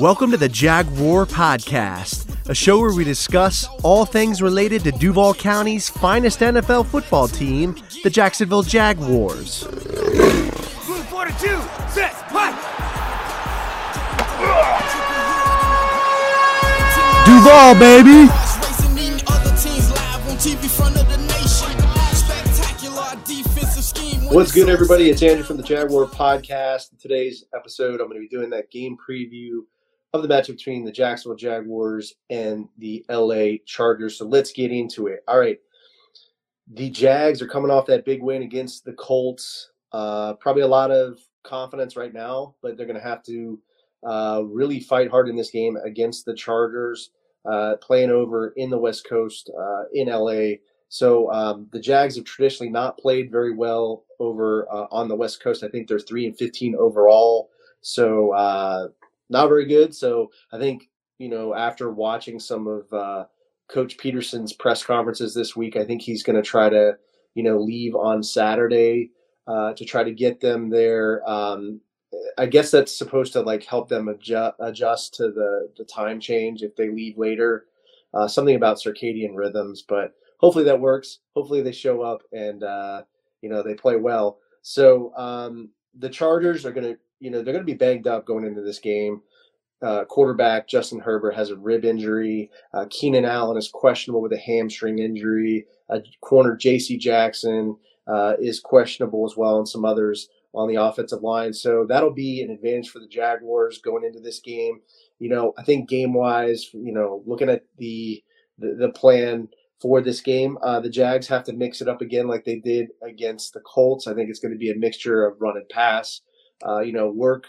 Welcome to the Jag Roar Podcast, a show where we discuss all things related to Duval County's finest NFL football team, the Jacksonville Jaguars. Move 42, set, what? Duval, baby! What's good, everybody? It's Andrew from the Jag Roar Podcast. In today's episode, I'm going to be doing that game preview of the match between the Jacksonville Jaguars and the LA Chargers. So let's get into it. All right. The Jags are coming off that big win against the Colts. Uh, probably a lot of confidence right now, but they're going to have to uh, really fight hard in this game against the Chargers, uh, playing over in the West Coast uh, in LA. So um, the Jags have traditionally not played very well over uh, on the West Coast. I think they're three and fifteen overall. So uh, not very good. So I think you know after watching some of uh, Coach Pederson's press conferences this week, I think he's going to try to you know leave on Saturday uh, to try to get them there. Um, I guess that's supposed to like help them adjust, adjust to the the time change if they leave later. Uh, something about circadian rhythms, but hopefully that works. Hopefully they show up and uh, you know they play well. So um, the Chargers are going to you know they're going to be banged up going into this game. Uh, quarterback Justin Herbert has a rib injury. Uh, Keenan Allen is questionable with a hamstring injury. Uh, corner J.C. Jackson uh, is questionable as well, and some others on the offensive line. So that'll be an advantage for the Jaguars going into this game. You know, I think game wise, you know, looking at the the, the plan for this game. Uh, the Jags have to mix it up again like they did against the Colts. I think it's going to be a mixture of run and pass. Uh, you know, work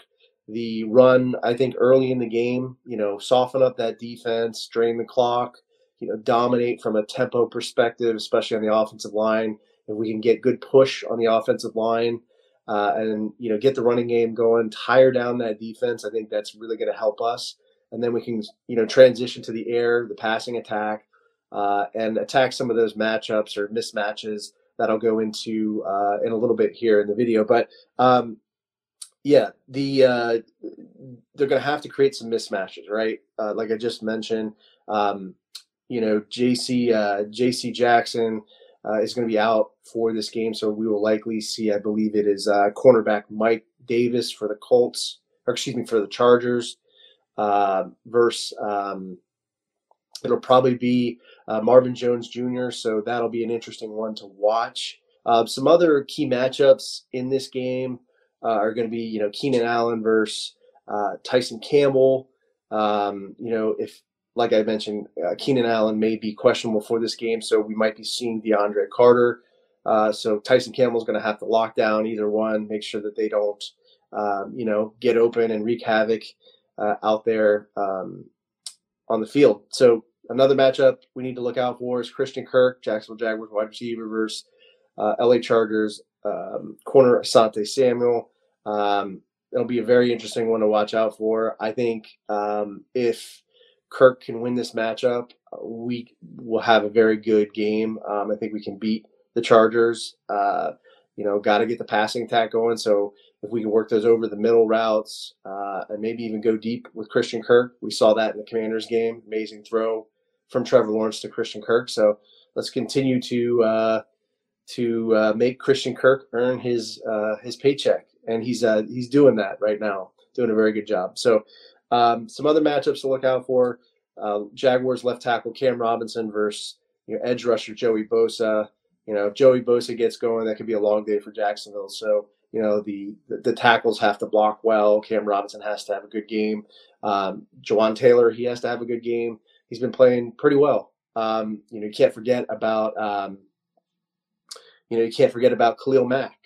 the run, I think, early in the game, you know, soften up that defense, drain the clock, you know, dominate from a tempo perspective, especially on the offensive line. If we can get good push on the offensive line uh, and, you know, get the running game going, tire down that defense, I think that's really going to help us. And then we can, you know, transition to the air, the passing attack, uh, and attack some of those matchups or mismatches that I'll go into uh, in a little bit here in the video. But um, yeah, the uh, they're going to have to create some mismatches, right? Uh, like I just mentioned, um, you know, JC uh, JC Jackson uh, is going to be out for this game, so we will likely see, I believe it is uh, cornerback Mike Davis for the Colts, or excuse me, for the Chargers, uh, versus um, it'll probably be Marvin Jones Jr. So that'll be an interesting one to watch. some other key matchups in this game uh, are going to be, you know, Keenan Allen versus uh, Tyson Campbell. Um, you know, if like I mentioned, uh, Keenan Allen may be questionable for this game, so we might be seeing DeAndre Carter. Uh, so Tyson Campbell is going to have to lock down either one, make sure that they don't, um, you know, get open and wreak havoc uh, out there um, on the field. So another matchup we need to look out for is Christian Kirk, Jacksonville Jaguars wide receiver versus uh, LA Chargers um, corner Asante Samuel. Um, it'll be a very interesting one to watch out for. I think um, if Kirk can win this matchup, we will have a very good game. Um, I think we can beat the Chargers. Uh, you know, got to get the passing attack going. So if we can work those over the middle routes uh, and maybe even go deep with Christian Kirk, we saw that in the Commanders game. Amazing throw from Trevor Lawrence to Christian Kirk. So let's continue to uh, to uh, make Christian Kirk earn his uh, his paycheck, and he's uh, he's doing that right now, doing a very good job. So, um, some other matchups to look out for: uh, Jaguars left tackle Cam Robinson versus you know, edge rusher Joey Bosa. You know, if Joey Bosa gets going, that could be a long day for Jacksonville. So, you know, the the, the tackles have to block well. Cam Robinson has to have a good game. Um, Jawaan Taylor, he has to have a good game. He's been playing pretty well. Um, you know, you can't forget about um, you know, you can't forget about Khalil Mack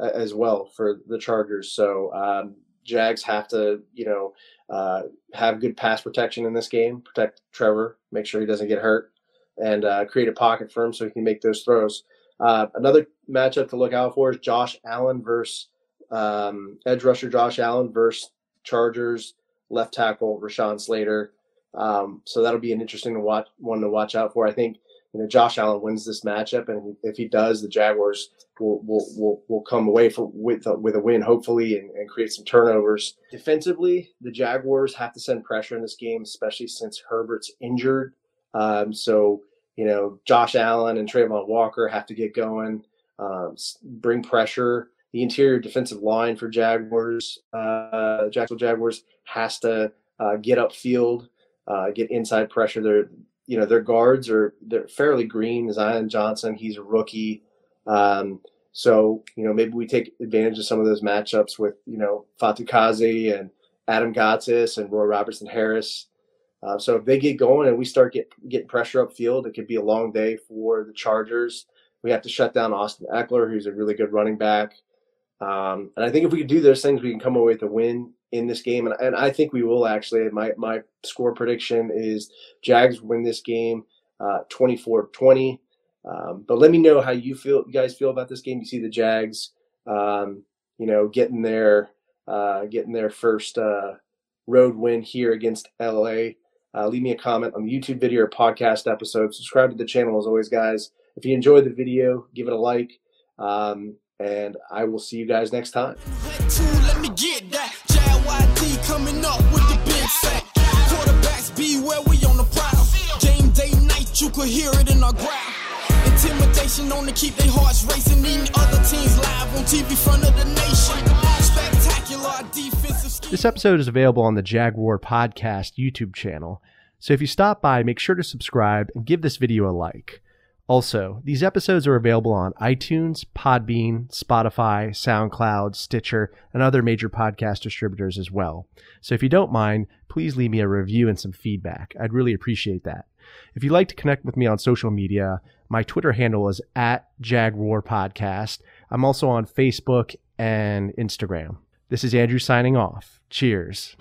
uh, as well for the Chargers. So um, Jags have to, you know, uh, have good pass protection in this game, protect Trevor, make sure he doesn't get hurt, and uh, create a pocket for him so he can make those throws. Uh, another matchup to look out for is Josh Allen versus um, edge rusher Josh Allen versus Chargers left tackle Rashawn Slater. Um, so that'll be an interesting to watch, one to watch out for. I think you know Josh Allen wins this matchup, and if he does, the Jaguars will will will, will come away for, with a, with a win, hopefully, and, and create some turnovers. Defensively, the Jaguars have to send pressure in this game, especially since Herbert's injured. Um, so you know Josh Allen and Travon Walker have to get going, um, bring pressure. The interior defensive line for Jaguars, uh, Jacksonville Jaguars, has to uh, get upfield, uh, get inside pressure. They're you know their guards are they're fairly green. Zion Johnson, he's a rookie. Um, so you know maybe we take advantage of some of those matchups with you know Fatukasi and Adam Gotsis and Roy Robertson Harris. Uh, so if they get going and we start get, getting pressure upfield, it could be a long day for the Chargers. We have to shut down Austin Ekeler, who's a really good running back. Um, and I think if we can do those things, we can come away with a win in this game. And, and I think we will actually. My, my score prediction is Jags win this game uh, 24 20. Um, but let me know how you feel, you guys feel about this game. You see the Jags, um, you know, getting their uh, getting their first uh, road win here against LA. Uh, leave me a comment on the YouTube video or podcast episode. Subscribe to the channel as always, guys. If you enjoyed the video, give it a like. Um, and I will see you guys next time. Coming up with the big sack. Quarterbacks beware, we on the prowl. Game day night, you could hear it in our growl. Intimidation on to keep their hearts racing, eating other teams live on TV front of the nation. Spectacular defensive. This episode is available on the Jag Roar Podcast YouTube channel. So if you stop by, make sure to subscribe and give this video a like. Also, these episodes are available on iTunes, Podbean, Spotify, SoundCloud, Stitcher, and other major podcast distributors as well. So if you don't mind, please leave me a review and some feedback. I'd really appreciate that. If you'd like to connect with me on social media, my Twitter handle is at Jag Roar Podcast. I'm also on Facebook and Instagram. This is Andrew signing off. Cheers.